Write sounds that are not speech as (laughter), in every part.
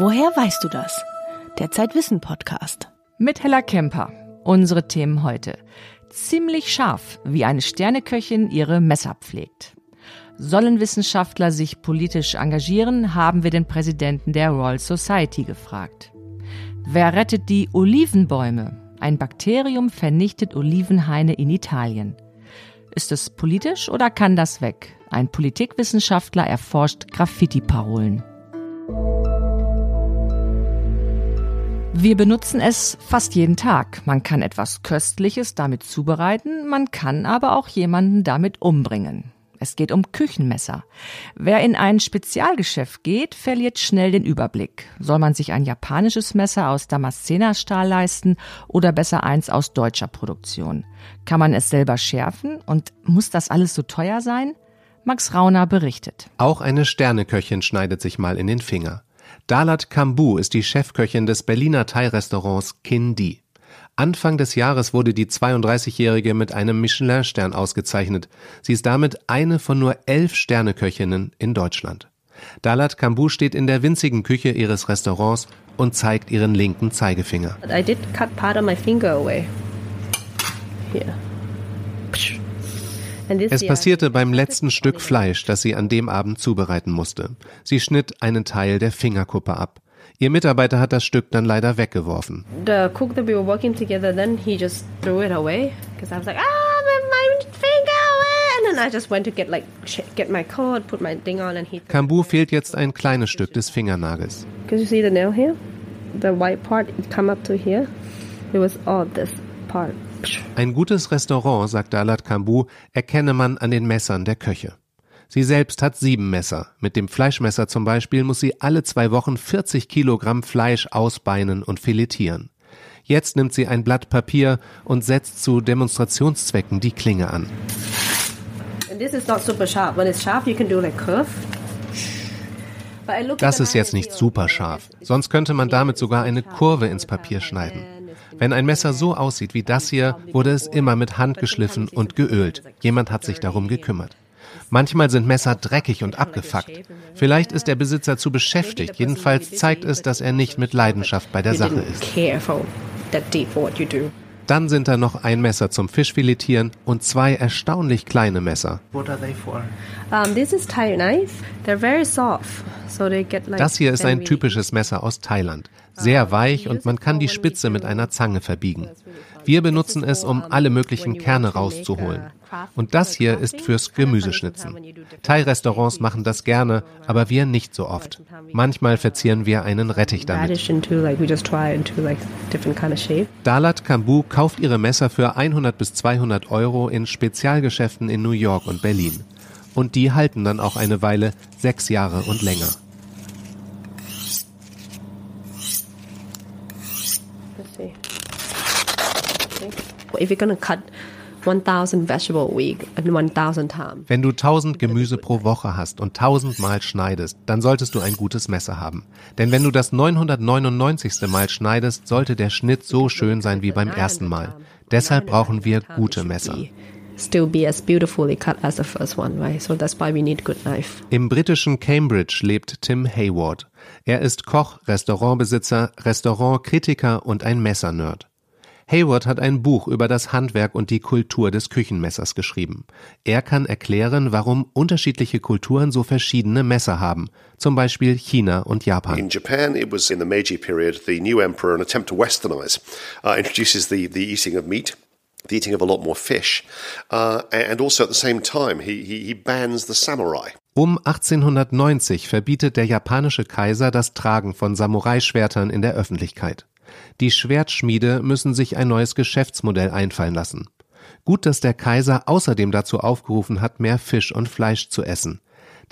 Woher weißt du das? Der Zeitwissen Podcast. Mit Hella Kemper. Unsere Themen heute. Ziemlich scharf, wie eine Sterneköchin ihre Messer pflegt. Sollen Wissenschaftler sich politisch engagieren, haben wir den Präsidenten der Royal Society gefragt. Wer rettet die Olivenbäume? Ein Bakterium vernichtet Olivenhaine in Italien. Ist es politisch oder kann das weg? Ein Politikwissenschaftler erforscht Graffiti-Parolen. Wir benutzen es fast jeden Tag. Man kann etwas Köstliches damit zubereiten, man kann aber auch jemanden damit umbringen. Es geht um Küchenmesser. Wer in ein Spezialgeschäft geht, verliert schnell den Überblick. Soll man sich ein japanisches Messer aus Damaszenerstahl leisten oder besser eins aus deutscher Produktion? Kann man es selber schärfen und muss das alles so teuer sein? Max Rauner berichtet. Auch eine Sterneköchin schneidet sich mal in den Finger. Dalat Kambu ist die Chefköchin des Berliner Thai-Restaurants Kindi. Anfang des Jahres wurde die 32-Jährige mit einem Michelin-Stern ausgezeichnet. Sie ist damit eine von nur elf Sterneköchinnen in Deutschland. Dalat Kambu steht in der winzigen Küche ihres Restaurants und zeigt ihren linken Zeigefinger. I did cut part of my finger away. Here. Es passierte beim letzten Stück Fleisch, das sie an dem Abend zubereiten musste. Sie schnitt einen Teil der Fingerkuppe ab. Ihr Mitarbeiter hat das Stück dann leider weggeworfen. The cook that we were working together, then he just threw it away because I was like, ah, my finger away. And then I just went to get like get my coat, put my thing on, and he. Kambu fehlt jetzt ein kleines Stück des Fingernagels. Can you see the nail here? The white part it come up to here. It was all this part. Ein gutes Restaurant, sagt Dalat Kambu, erkenne man an den Messern der Köche. Sie selbst hat sieben Messer. Mit dem Fleischmesser zum Beispiel muss sie alle zwei Wochen 40 Kilogramm Fleisch ausbeinen und filetieren. Jetzt nimmt sie ein Blatt Papier und setzt zu Demonstrationszwecken die Klinge an. Das ist jetzt nicht super scharf, sonst könnte man damit sogar eine Kurve ins Papier schneiden. Wenn ein Messer so aussieht wie das hier, wurde es immer mit Hand geschliffen und geölt. Jemand hat sich darum gekümmert. Manchmal sind Messer dreckig und abgefuckt. Vielleicht ist der Besitzer zu beschäftigt. Jedenfalls zeigt es, dass er nicht mit Leidenschaft bei der Sache ist. Dann sind da noch ein Messer zum Fischfiletieren und zwei erstaunlich kleine Messer. Das hier ist ein typisches Messer aus Thailand sehr weich und man kann die Spitze mit einer Zange verbiegen. Wir benutzen es, um alle möglichen Kerne rauszuholen. Und das hier ist fürs Gemüseschnitzen. Thai-Restaurants machen das gerne, aber wir nicht so oft. Manchmal verzieren wir einen Rettich damit. Dalat Kambu kauft ihre Messer für 100 bis 200 Euro in Spezialgeschäften in New York und Berlin. Und die halten dann auch eine Weile, sechs Jahre und länger. If you're gonna cut 1000 vegetable a week and 1000 times. Wenn du 1000 Gemüse pro Woche hast und 1000 Mal schneidest, dann solltest du ein gutes Messer haben. Denn wenn du das 999. Mal schneidest, sollte der Schnitt so schön sein wie beim ersten Mal. Deshalb brauchen wir gute Messer. Im britischen Cambridge lebt Tim Hayward. Er ist Koch, Restaurantbesitzer, Restaurantkritiker und ein Messernerd. Hayward hat ein Buch über das Handwerk und die Kultur des Küchenmessers geschrieben. Er kann erklären, warum unterschiedliche Kulturen so verschiedene Messer haben, zum Beispiel China und Japan. In Japan, it was in the Meiji period, the new emperor, an attempt to westernize, uh, introduces the, the eating of meat the eating of a lot more fish, uh, and also at the same time he, he, he bans the samurai. Um 1890 verbietet der japanische Kaiser das Tragen von Samurai-Schwertern in der Öffentlichkeit. Die Schwertschmiede müssen sich ein neues Geschäftsmodell einfallen lassen. Gut, dass der Kaiser außerdem dazu aufgerufen hat, mehr Fisch und Fleisch zu essen.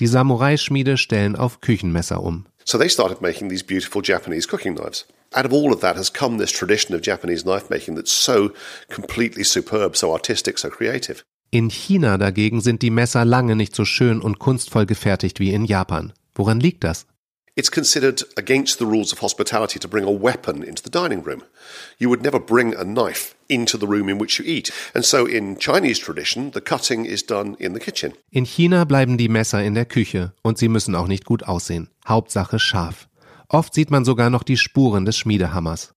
Die Samurai-Schmiede stellen auf Küchenmesser um. So they started making these beautiful Japanese cooking knives. Out of all of that has come this tradition of Japanese knife making that's so completely superb, so artistic, so creative. In China dagegen sind die Messer lange nicht so schön und kunstvoll gefertigt wie in Japan. Woran liegt das? It's considered against the rules of hospitality to bring a weapon into the dining room. You would never bring a knife into the room in which you eat. And so in Chinese tradition, the cutting is done in the kitchen. In China bleiben die Messer in der Küche und sie müssen auch nicht gut aussehen. Hauptsache scharf. Oft sieht man sogar noch die Spuren des Schmiedehammers.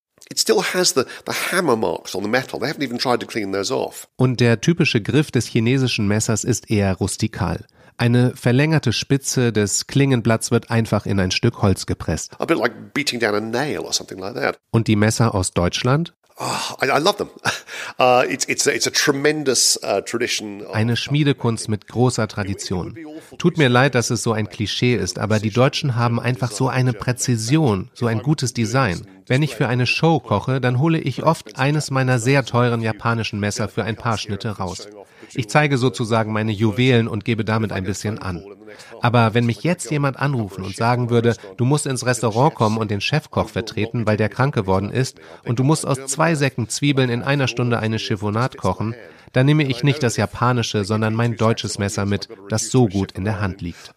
Und der typische Griff des chinesischen Messers ist eher rustikal. Eine verlängerte Spitze des Klingenblatts wird einfach in ein Stück Holz gepresst. Und die Messer aus Deutschland? Oh, I, I love them. (laughs) Uh, it's, it's, a, it's a tremendous uh, tradition. Eine Schmiedekunst mit großer Tradition. Tut mir leid, dass es so ein Klischee ist, aber die Deutschen haben einfach so eine Präzision, so ein gutes Design. Wenn ich für eine Show koche, dann hole ich oft eines meiner sehr teuren japanischen Messer für ein paar Schnitte raus. Ich zeige sozusagen meine Juwelen und gebe damit ein bisschen an. Aber wenn mich jetzt jemand anrufen und sagen würde, du musst ins Restaurant kommen und den Chefkoch vertreten, weil der krank geworden ist, und du musst aus zwei Säcken Zwiebeln in einer Stunde eine Chiffonade kochen, dann nehme ich nicht das japanische, sondern mein deutsches Messer mit, das so gut in der Hand liegt.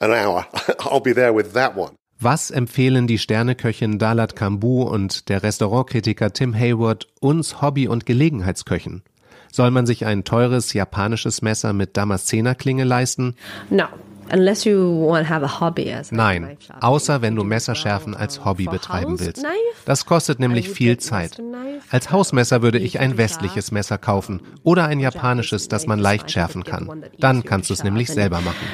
Was empfehlen die Sterneköchin Dalat Kambu und der Restaurantkritiker Tim Hayward uns Hobby- und Gelegenheitsköchen? Soll man sich ein teures japanisches Messer mit Damaszenerklinge leisten? No. Nein, außer wenn du Messerschärfen als Hobby betreiben willst. Das kostet nämlich viel Zeit. Als Hausmesser würde ich ein westliches Messer kaufen oder ein japanisches, das man leicht schärfen kann. Dann kannst du es nämlich selber machen.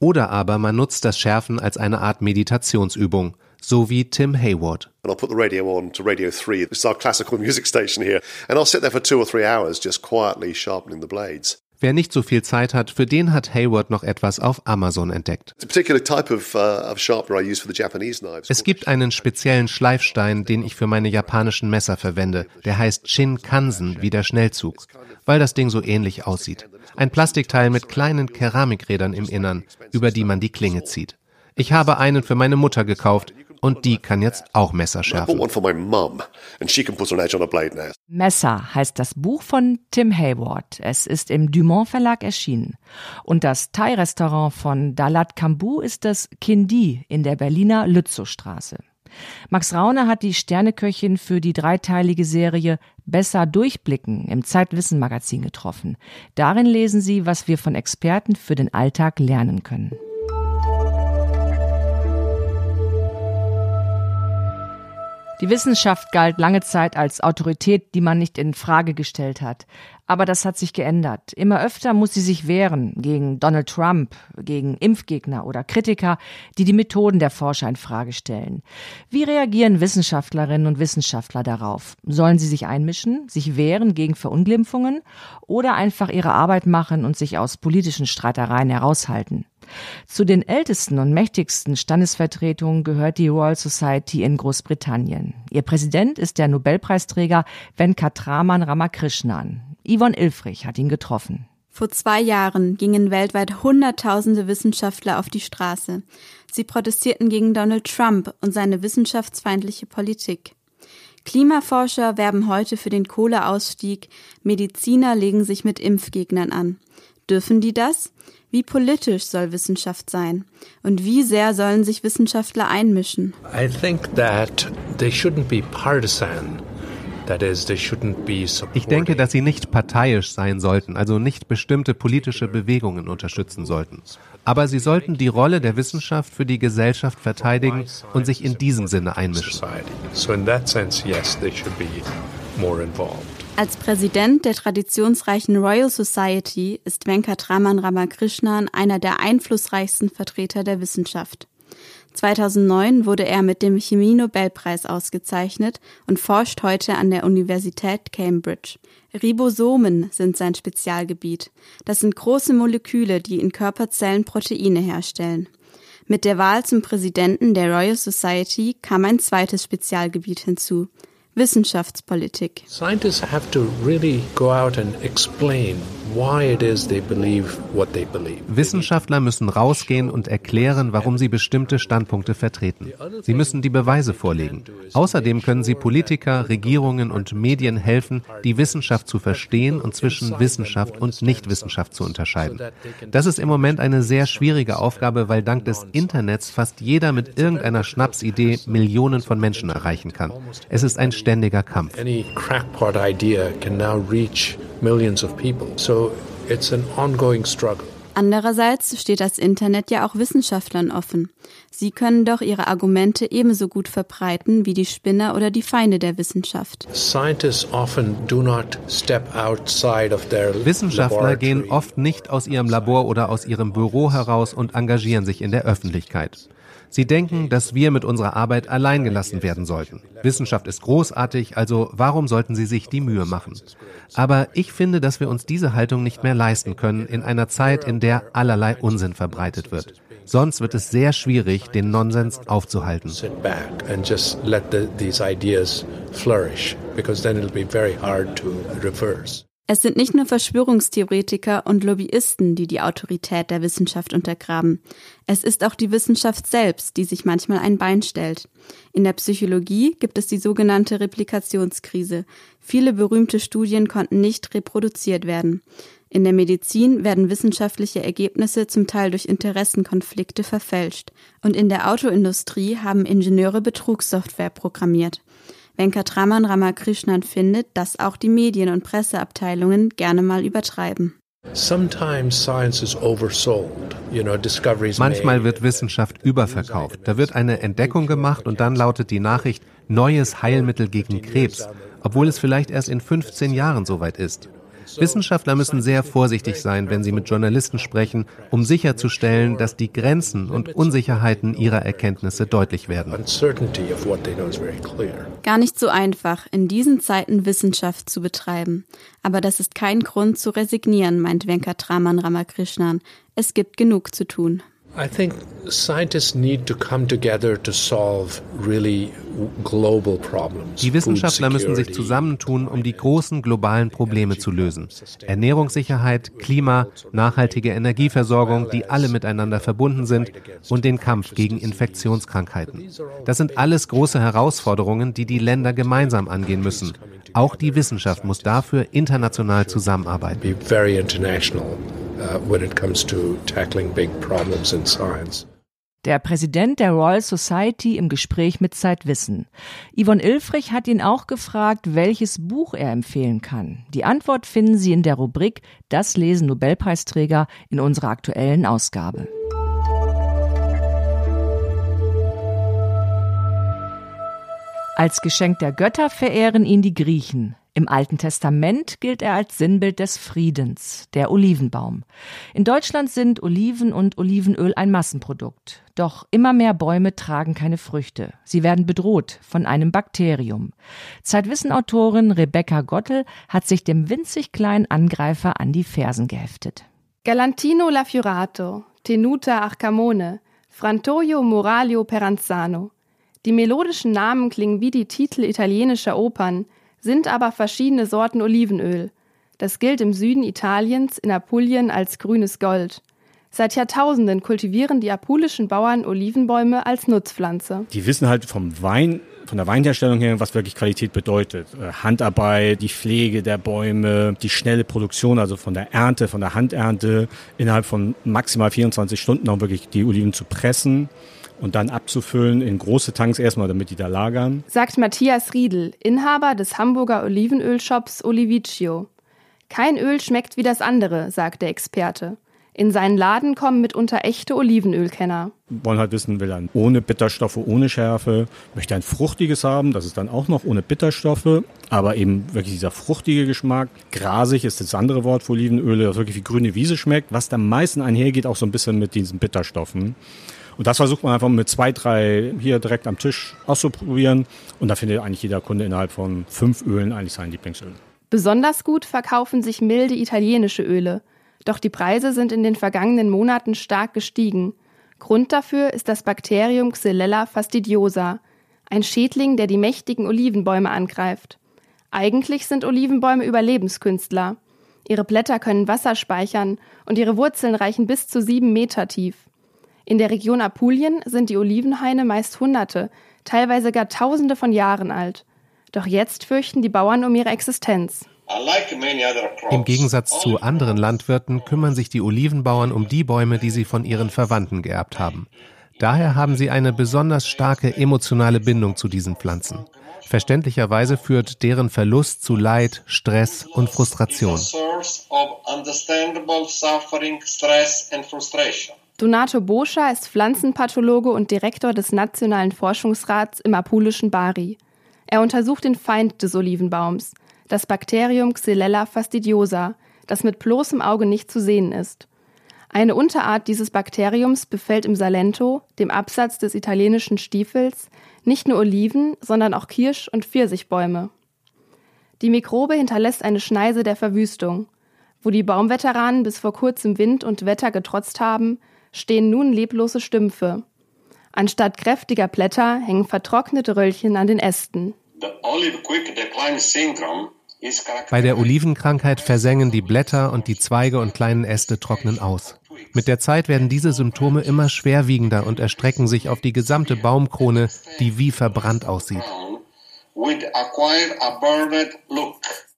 Oder aber man nutzt das Schärfen als eine Art Meditationsübung so wie Tim Hayward. And I'll put the radio on to Radio 3, this is our classical (laughs) music station here, and I'll sit there for two or three hours just quietly sharpening the blades. Wer nicht so viel Zeit hat, für den hat Hayward noch etwas auf Amazon entdeckt. Uh, es gibt einen speziellen Schleifstein, den ich für meine japanischen Messer verwende. Der heißt Shinkansen, wie der Schnellzug, weil das Ding so ähnlich aussieht. Ein Plastikteil mit kleinen Keramikrädern im Innern, über die man die Klinge zieht. Ich habe einen für meine Mutter gekauft und die kann jetzt auch Messer schärfen. Messer heißt das Buch von Tim Hayward. Es ist im Dumont Verlag erschienen. Und das Thai-Restaurant von Dalat Kambu ist das Kindi in der Berliner Lützowstraße. Max Raune hat die Sterneköchin für die dreiteilige Serie Besser durchblicken im Zeitwissen Magazin getroffen. Darin lesen Sie, was wir von Experten für den Alltag lernen können. Die Wissenschaft galt lange Zeit als Autorität, die man nicht in Frage gestellt hat. Aber das hat sich geändert. Immer öfter muss sie sich wehren gegen Donald Trump, gegen Impfgegner oder Kritiker, die die Methoden der Forscher in Frage stellen. Wie reagieren Wissenschaftlerinnen und Wissenschaftler darauf? Sollen sie sich einmischen, sich wehren gegen Verunglimpfungen oder einfach ihre Arbeit machen und sich aus politischen Streitereien heraushalten? Zu den ältesten und mächtigsten Standesvertretungen gehört die Royal Society in Großbritannien. Ihr Präsident ist der Nobelpreisträger Venkatraman Ramakrishnan. Yvonne Ilfrich hat ihn getroffen. Vor zwei Jahren gingen weltweit Hunderttausende Wissenschaftler auf die Straße. Sie protestierten gegen Donald Trump und seine wissenschaftsfeindliche Politik. Klimaforscher werben heute für den Kohleausstieg, Mediziner legen sich mit Impfgegnern an. Dürfen die das? Wie politisch soll Wissenschaft sein? Und wie sehr sollen sich Wissenschaftler einmischen? I think that they shouldn't be partisan. Ich denke, dass sie nicht parteiisch sein sollten, also nicht bestimmte politische Bewegungen unterstützen sollten. Aber sie sollten die Rolle der Wissenschaft für die Gesellschaft verteidigen und sich in diesem Sinne einmischen. Als Präsident der traditionsreichen Royal Society ist Venkatraman Ramakrishnan einer der einflussreichsten Vertreter der Wissenschaft. 2009 wurde er mit dem Chemie-Nobelpreis ausgezeichnet und forscht heute an der Universität Cambridge. Ribosomen sind sein Spezialgebiet. Das sind große Moleküle, die in Körperzellen Proteine herstellen. Mit der Wahl zum Präsidenten der Royal Society kam ein zweites Spezialgebiet hinzu, Wissenschaftspolitik. Scientists have to really go out and explain Wissenschaftler müssen rausgehen und erklären, warum sie bestimmte Standpunkte vertreten. Sie müssen die Beweise vorlegen. Außerdem können sie Politiker, Regierungen und Medien helfen, die Wissenschaft zu verstehen und zwischen Wissenschaft und Nichtwissenschaft zu unterscheiden. Das ist im Moment eine sehr schwierige Aufgabe, weil dank des Internets fast jeder mit irgendeiner Schnapsidee Millionen von Menschen erreichen kann. Es ist ein ständiger Kampf. Any crackpot idea can now reach millions of people. So it's an ongoing struggle. Andererseits steht das Internet ja auch Wissenschaftlern offen. Sie können doch ihre Argumente ebenso gut verbreiten wie die Spinner oder die Feinde der Wissenschaft. Wissenschaftler gehen oft nicht aus ihrem Labor oder aus ihrem Büro heraus und engagieren sich in der Öffentlichkeit. Sie denken, dass wir mit unserer Arbeit allein gelassen werden sollten. Wissenschaft ist großartig, also warum sollten sie sich die Mühe machen? Aber ich finde, dass wir uns diese Haltung nicht mehr leisten können in einer Zeit, in der allerlei Unsinn verbreitet wird. Sonst wird es sehr schwierig, den Nonsens aufzuhalten. Es sind nicht nur Verschwörungstheoretiker und Lobbyisten, die die Autorität der Wissenschaft untergraben. Es ist auch die Wissenschaft selbst, die sich manchmal ein Bein stellt. In der Psychologie gibt es die sogenannte Replikationskrise. Viele berühmte Studien konnten nicht reproduziert werden. In der Medizin werden wissenschaftliche Ergebnisse zum Teil durch Interessenkonflikte verfälscht. Und in der Autoindustrie haben Ingenieure Betrugssoftware programmiert. Venkatraman Ramakrishnan findet, dass auch die Medien- und Presseabteilungen gerne mal übertreiben. Manchmal wird Wissenschaft überverkauft. Da wird eine Entdeckung gemacht und dann lautet die Nachricht neues Heilmittel gegen Krebs, obwohl es vielleicht erst in 15 Jahren soweit ist. Wissenschaftler müssen sehr vorsichtig sein, wenn sie mit Journalisten sprechen, um sicherzustellen, dass die Grenzen und Unsicherheiten ihrer Erkenntnisse deutlich werden. Gar nicht so einfach, in diesen Zeiten Wissenschaft zu betreiben. Aber das ist kein Grund zu resignieren, meint Venkatraman Ramakrishnan. Es gibt genug zu tun. I think scientists need to come together to solve really global problems. Die Wissenschaftler müssen sich zusammentun, um die großen globalen Probleme zu lösen. Ernährungssicherheit, Klima, nachhaltige Energieversorgung, die alle miteinander verbunden sind und den Kampf gegen Infektionskrankheiten. Das sind alles große Herausforderungen, die die Länder gemeinsam angehen müssen. Auch die Wissenschaft muss dafür international zusammenarbeiten. Uh, when it comes to tackling big problems in science. Der Präsident der Royal Society im Gespräch mit Zeitwissen. Yvonne Ilfrich hat ihn auch gefragt, welches Buch er empfehlen kann. Die Antwort finden Sie in der Rubrik Das lesen Nobelpreisträger in unserer aktuellen Ausgabe. Als Geschenk der Götter verehren ihn die Griechen. Im Alten Testament gilt er als Sinnbild des Friedens, der Olivenbaum. In Deutschland sind Oliven und Olivenöl ein Massenprodukt. Doch immer mehr Bäume tragen keine Früchte. Sie werden bedroht von einem Bakterium. Zeitwissenautorin Rebecca Gottel hat sich dem winzig kleinen Angreifer an die Fersen geheftet. Galantino Lafiurato, Tenuta Arcamone, Frantoio Moralio Peranzano. Die melodischen Namen klingen wie die Titel italienischer Opern – sind aber verschiedene Sorten Olivenöl. Das gilt im Süden Italiens, in Apulien, als grünes Gold. Seit Jahrtausenden kultivieren die apulischen Bauern Olivenbäume als Nutzpflanze. Die wissen halt vom Wein, von der Weinherstellung her, was wirklich Qualität bedeutet. Äh, Handarbeit, die Pflege der Bäume, die schnelle Produktion, also von der Ernte, von der Handernte, innerhalb von maximal 24 Stunden auch wirklich die Oliven zu pressen und dann abzufüllen in große Tanks erstmal, damit die da lagern. Sagt Matthias Riedel, Inhaber des Hamburger Olivenölshops Oliviccio. Kein Öl schmeckt wie das andere, sagt der Experte. In seinen Laden kommen mitunter echte Olivenölkenner. Wollen halt wissen, will er ohne Bitterstoffe, ohne Schärfe, möchte ein fruchtiges haben, das ist dann auch noch ohne Bitterstoffe, aber eben wirklich dieser fruchtige Geschmack. Grasig ist das andere Wort für Olivenöle, das wirklich wie grüne Wiese schmeckt, was am meisten einhergeht, auch so ein bisschen mit diesen Bitterstoffen. Und das versucht man einfach mit zwei, drei hier direkt am Tisch auszuprobieren. Und da findet eigentlich jeder Kunde innerhalb von fünf Ölen eigentlich sein Lieblingsöl. Besonders gut verkaufen sich milde italienische Öle. Doch die Preise sind in den vergangenen Monaten stark gestiegen. Grund dafür ist das Bakterium Xylella fastidiosa, ein Schädling, der die mächtigen Olivenbäume angreift. Eigentlich sind Olivenbäume Überlebenskünstler. Ihre Blätter können Wasser speichern und ihre Wurzeln reichen bis zu sieben Meter tief. In der Region Apulien sind die Olivenhaine meist Hunderte, teilweise gar Tausende von Jahren alt. Doch jetzt fürchten die Bauern um ihre Existenz. Im Gegensatz zu anderen Landwirten kümmern sich die Olivenbauern um die Bäume, die sie von ihren Verwandten geerbt haben. Daher haben sie eine besonders starke emotionale Bindung zu diesen Pflanzen. Verständlicherweise führt deren Verlust zu Leid, Stress und Frustration. Donato Boscha ist Pflanzenpathologe und Direktor des Nationalen Forschungsrats im apulischen Bari. Er untersucht den Feind des Olivenbaums, das Bakterium Xylella fastidiosa, das mit bloßem Auge nicht zu sehen ist. Eine Unterart dieses Bakteriums befällt im Salento, dem Absatz des italienischen Stiefels, nicht nur Oliven, sondern auch Kirsch- und Pfirsichbäume. Die Mikrobe hinterlässt eine Schneise der Verwüstung. Wo die Baumveteranen bis vor kurzem Wind und Wetter getrotzt haben, stehen nun leblose Stümpfe. Anstatt kräftiger Blätter hängen vertrocknete Röllchen an den Ästen. Bei der Olivenkrankheit versengen die Blätter und die Zweige und kleinen Äste trocknen aus. Mit der Zeit werden diese Symptome immer schwerwiegender und erstrecken sich auf die gesamte Baumkrone, die wie verbrannt aussieht.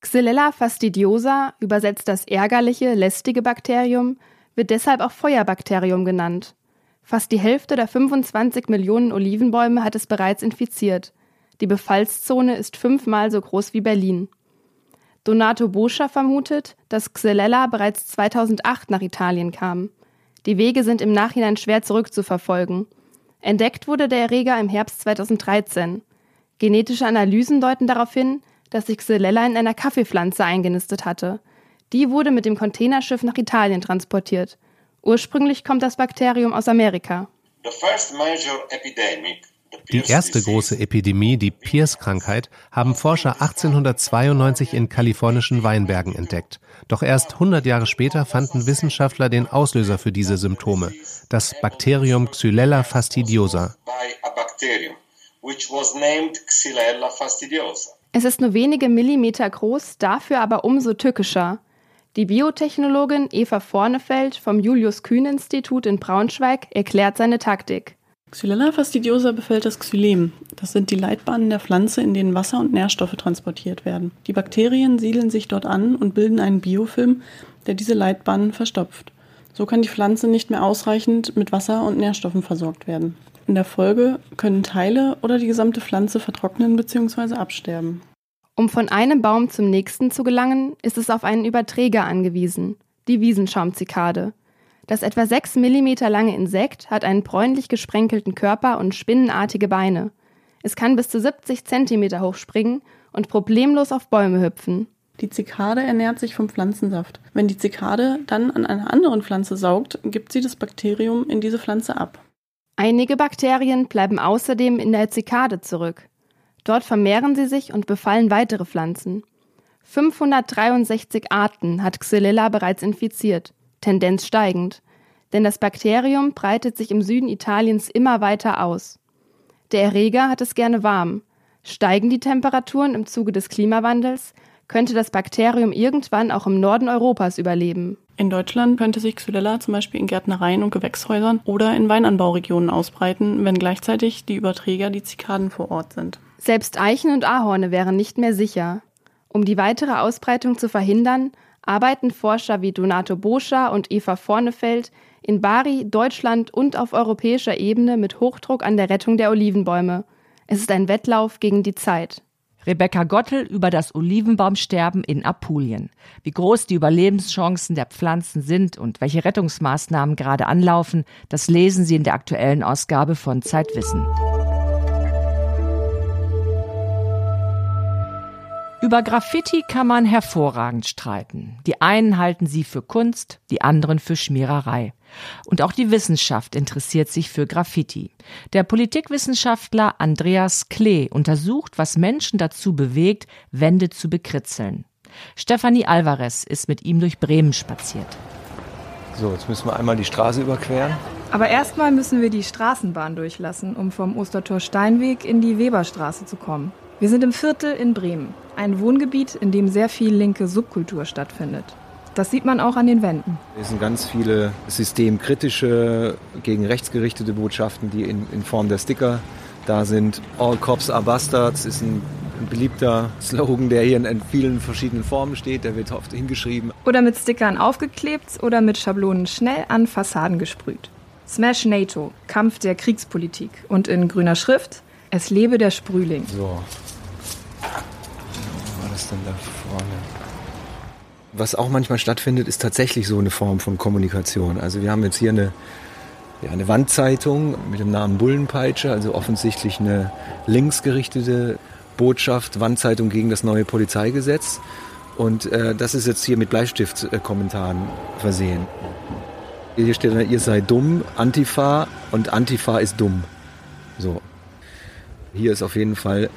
Xylella fastidiosa, übersetzt das ärgerliche, lästige Bakterium, wird deshalb auch Feuerbakterium genannt. Fast die Hälfte der 25 Millionen Olivenbäume hat es bereits infiziert. Die Befallszone ist fünfmal so groß wie Berlin. Donato Boscha vermutet, dass Xylella bereits 2008 nach Italien kam. Die Wege sind im Nachhinein schwer zurückzuverfolgen. Entdeckt wurde der Erreger im Herbst 2013. Genetische Analysen deuten darauf hin, dass sich Xylella in einer Kaffeepflanze eingenistet hatte. Die wurde mit dem Containerschiff nach Italien transportiert. Ursprünglich kommt das Bakterium aus Amerika. Die erste große Epidemie, die Pierce-Krankheit, haben Forscher 1892 in kalifornischen Weinbergen entdeckt. Doch erst 100 Jahre später fanden Wissenschaftler den Auslöser für diese Symptome, das Bakterium Xylella fastidiosa. Es ist nur wenige Millimeter groß, dafür aber umso tückischer. Die Biotechnologin Eva Vornefeld vom Julius-Kühn-Institut in Braunschweig erklärt seine Taktik. Xylella fastidiosa befällt das Xylem. Das sind die Leitbahnen der Pflanze, in denen Wasser und Nährstoffe transportiert werden. Die Bakterien siedeln sich dort an und bilden einen Biofilm, der diese Leitbahnen verstopft. So kann die Pflanze nicht mehr ausreichend mit Wasser und Nährstoffen versorgt werden. In der Folge können Teile oder die gesamte Pflanze vertrocknen bzw. absterben. Um von einem Baum zum nächsten zu gelangen, ist es auf einen Überträger angewiesen, die Wiesenschaumzikade. Das etwa 6 mm lange Insekt hat einen bräunlich gesprenkelten Körper und spinnenartige Beine. Es kann bis zu 70 cm hoch springen und problemlos auf Bäume hüpfen. Die Zikade ernährt sich vom Pflanzensaft. Wenn die Zikade dann an einer anderen Pflanze saugt, gibt sie das Bakterium in diese Pflanze ab. Einige Bakterien bleiben außerdem in der Zikade zurück. Dort vermehren sie sich und befallen weitere Pflanzen. 563 Arten hat Xylella bereits infiziert. Tendenz steigend, denn das Bakterium breitet sich im Süden Italiens immer weiter aus. Der Erreger hat es gerne warm. Steigen die Temperaturen im Zuge des Klimawandels, könnte das Bakterium irgendwann auch im Norden Europas überleben. In Deutschland könnte sich Xylella zum Beispiel in Gärtnereien und Gewächshäusern oder in Weinanbauregionen ausbreiten, wenn gleichzeitig die Überträger die Zikaden vor Ort sind. Selbst Eichen und Ahorne wären nicht mehr sicher. Um die weitere Ausbreitung zu verhindern, arbeiten Forscher wie Donato Boscha und Eva Vornefeld in Bari, Deutschland und auf europäischer Ebene mit Hochdruck an der Rettung der Olivenbäume. Es ist ein Wettlauf gegen die Zeit. Rebecca Gottel über das Olivenbaumsterben in Apulien. Wie groß die Überlebenschancen der Pflanzen sind und welche Rettungsmaßnahmen gerade anlaufen, das lesen Sie in der aktuellen Ausgabe von Zeitwissen. Über Graffiti kann man hervorragend streiten. Die einen halten sie für Kunst, die anderen für Schmiererei. Und auch die Wissenschaft interessiert sich für Graffiti. Der Politikwissenschaftler Andreas Klee untersucht, was Menschen dazu bewegt, Wände zu bekritzeln. Stefanie Alvarez ist mit ihm durch Bremen spaziert. So, jetzt müssen wir einmal die Straße überqueren. Aber erstmal müssen wir die Straßenbahn durchlassen, um vom Ostertor Steinweg in die Weberstraße zu kommen. Wir sind im Viertel in Bremen, ein Wohngebiet, in dem sehr viel linke Subkultur stattfindet. Das sieht man auch an den Wänden. Es sind ganz viele systemkritische, gegen rechts gerichtete Botschaften, die in, in Form der Sticker da sind. All Cops are Bastards ist ein, ein beliebter Slogan, der hier in, in vielen verschiedenen Formen steht. Der wird oft hingeschrieben. Oder mit Stickern aufgeklebt oder mit Schablonen schnell an Fassaden gesprüht. Smash NATO, Kampf der Kriegspolitik. Und in grüner Schrift, es lebe der Sprühling. So. Was denn da vorne? Was auch manchmal stattfindet, ist tatsächlich so eine Form von Kommunikation. Also wir haben jetzt hier eine, ja, eine Wandzeitung mit dem Namen Bullenpeitsche, also offensichtlich eine linksgerichtete Botschaft, Wandzeitung gegen das neue Polizeigesetz. Und äh, das ist jetzt hier mit Bleistiftkommentaren versehen. Hier steht dann, ihr seid dumm, Antifa und Antifa ist dumm. So. Hier ist auf jeden Fall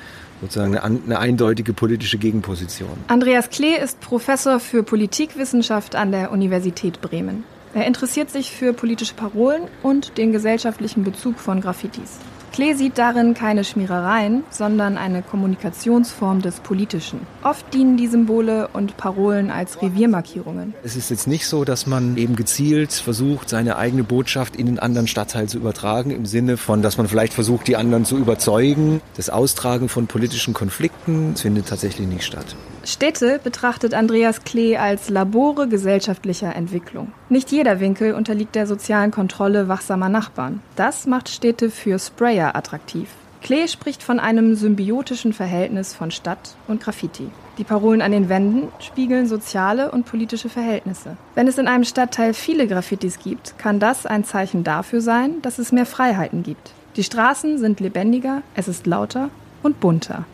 sozusagen eine, eine, eindeutige politische Gegenposition. Andreas Klee ist Professor für Politikwissenschaft an der Universität Bremen. Er interessiert sich für politische Parolen und den gesellschaftlichen Bezug von Graffitis. Klee sieht darin keine Schmierereien, sondern eine Kommunikationsform des Politischen. Oft dienen die Symbole und Parolen als Reviermarkierungen. Es ist jetzt nicht so, dass man eben gezielt versucht, seine eigene Botschaft in den anderen Stadtteil zu übertragen, im Sinne von, dass man vielleicht versucht, die anderen zu überzeugen. Das Austragen von politischen Konflikten findet tatsächlich nicht statt. Städte betrachtet Andreas Klee als Labore gesellschaftlicher Entwicklung. Nicht jeder Winkel unterliegt der sozialen Kontrolle wachsamer Nachbarn. Das macht Städte für Sprayer attraktiv. Klee spricht von einem symbiotischen Verhältnis von Stadt und Graffiti. Die Parolen an den Wänden spiegeln soziale und politische Verhältnisse. Wenn es in einem Stadtteil viele Graffitis gibt, kann das ein Zeichen dafür sein, dass es mehr Freiheiten gibt. Die Straßen sind lebendiger, es ist lauter und bunter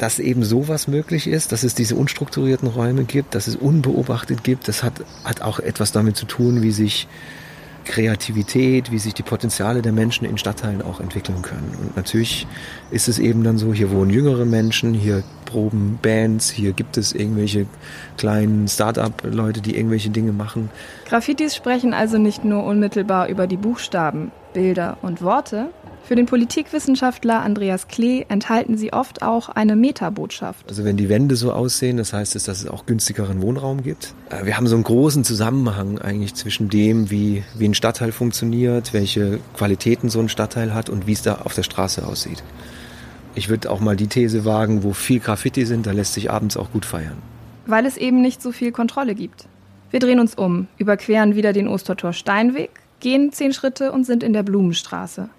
dass eben sowas möglich ist, dass es diese unstrukturierten Räume gibt, dass es unbeobachtet gibt, das hat, hat auch etwas damit zu tun, wie sich Kreativität, wie sich die Potenziale der Menschen in Stadtteilen auch entwickeln können. Und natürlich ist es eben dann so, hier wohnen jüngere Menschen, hier proben Bands, hier gibt es irgendwelche kleinen Start-up-Leute, die irgendwelche Dinge machen. Graffitis sprechen also nicht nur unmittelbar über die Buchstaben, Bilder und Worte, für den Politikwissenschaftler Andreas Klee enthalten sie oft auch eine Metabotschaft. Also wenn die Wände so aussehen, das heißt es, dass es auch günstigeren Wohnraum gibt. Äh, wir haben so einen großen Zusammenhang eigentlich zwischen dem, wie, wie ein Stadtteil funktioniert, welche Qualitäten so ein Stadtteil hat und wie es da auf der Straße aussieht. Ich würde auch mal die These wagen, wo viel Graffiti sind, da lässt sich abends auch gut feiern. Weil es eben nicht so viel Kontrolle gibt. Wir drehen uns um, überqueren wieder den Ostertor Steinweg, gehen zehn Schritte und sind in der Blumenstraße.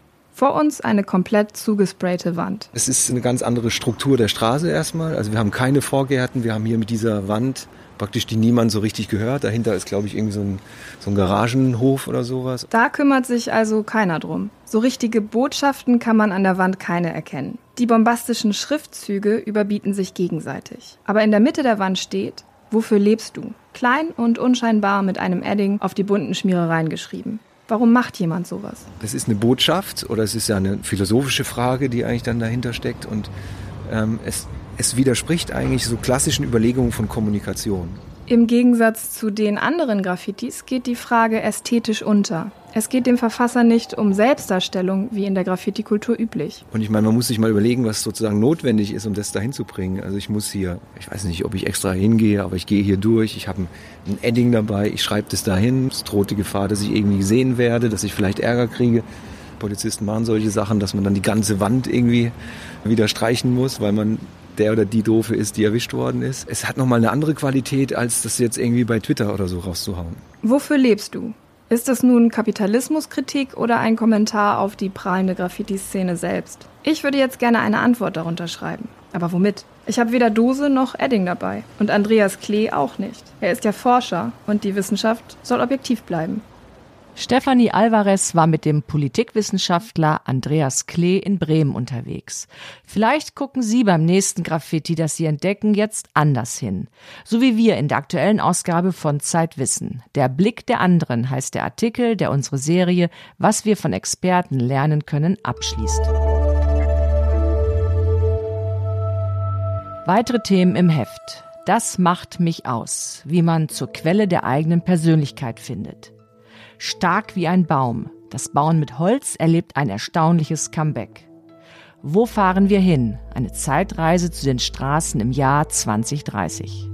Vor uns eine komplett zugesprayte Wand. Es ist eine ganz andere Struktur der Straße erstmal. Also wir haben keine Vorgärten, wir haben hier mit dieser Wand praktisch die niemand so richtig gehört. Dahinter ist, glaube ich, irgendwie so ein, so ein Garagenhof oder sowas. Da kümmert sich also keiner drum. So richtige Botschaften kann man an der Wand keine erkennen. Die bombastischen Schriftzüge überbieten sich gegenseitig. Aber in der Mitte der Wand steht, wofür lebst du? Klein und unscheinbar mit einem Edding auf die bunten Schmierereien geschrieben. Warum macht jemand sowas? Das ist eine Botschaft oder es ist ja eine philosophische Frage, die eigentlich dann dahinter steckt. Und ähm, es, es widerspricht eigentlich so klassischen Überlegungen von Kommunikation. Im Gegensatz zu den anderen Graffitis geht die Frage ästhetisch unter. Es geht dem Verfasser nicht um Selbstdarstellung, wie in der Graffiti-Kultur üblich. Und ich meine, man muss sich mal überlegen, was sozusagen notwendig ist, um das dahin zu bringen. Also ich muss hier, ich weiß nicht, ob ich extra hingehe, aber ich gehe hier durch, ich habe ein Edding dabei, ich schreibe das dahin, es droht die Gefahr, dass ich irgendwie gesehen werde, dass ich vielleicht Ärger kriege. Polizisten machen solche Sachen, dass man dann die ganze Wand irgendwie wieder streichen muss, weil man der oder die Doofe ist, die erwischt worden ist. Es hat nochmal eine andere Qualität, als das jetzt irgendwie bei Twitter oder so rauszuhauen. Wofür lebst du? Ist das nun Kapitalismuskritik oder ein Kommentar auf die prallende Graffiti-Szene selbst? Ich würde jetzt gerne eine Antwort darunter schreiben. Aber womit? Ich habe weder Dose noch Edding dabei. Und Andreas Klee auch nicht. Er ist ja Forscher und die Wissenschaft soll objektiv bleiben. Stefanie Alvarez war mit dem Politikwissenschaftler Andreas Klee in Bremen unterwegs. Vielleicht gucken Sie beim nächsten Graffiti, das Sie entdecken, jetzt anders hin. So wie wir in der aktuellen Ausgabe von Zeitwissen. Der Blick der anderen heißt der Artikel, der unsere Serie Was wir von Experten lernen können abschließt. Weitere Themen im Heft. Das macht mich aus, wie man zur Quelle der eigenen Persönlichkeit findet stark wie ein Baum. Das Bauen mit Holz erlebt ein erstaunliches Comeback. Wo fahren wir hin? Eine Zeitreise zu den Straßen im Jahr 2030.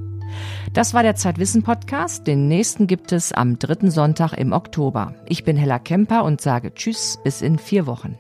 Das war der Zeitwissen Podcast. Den nächsten gibt es am dritten Sonntag im Oktober. Ich bin Hella Kemper und sage Tschüss bis in vier Wochen.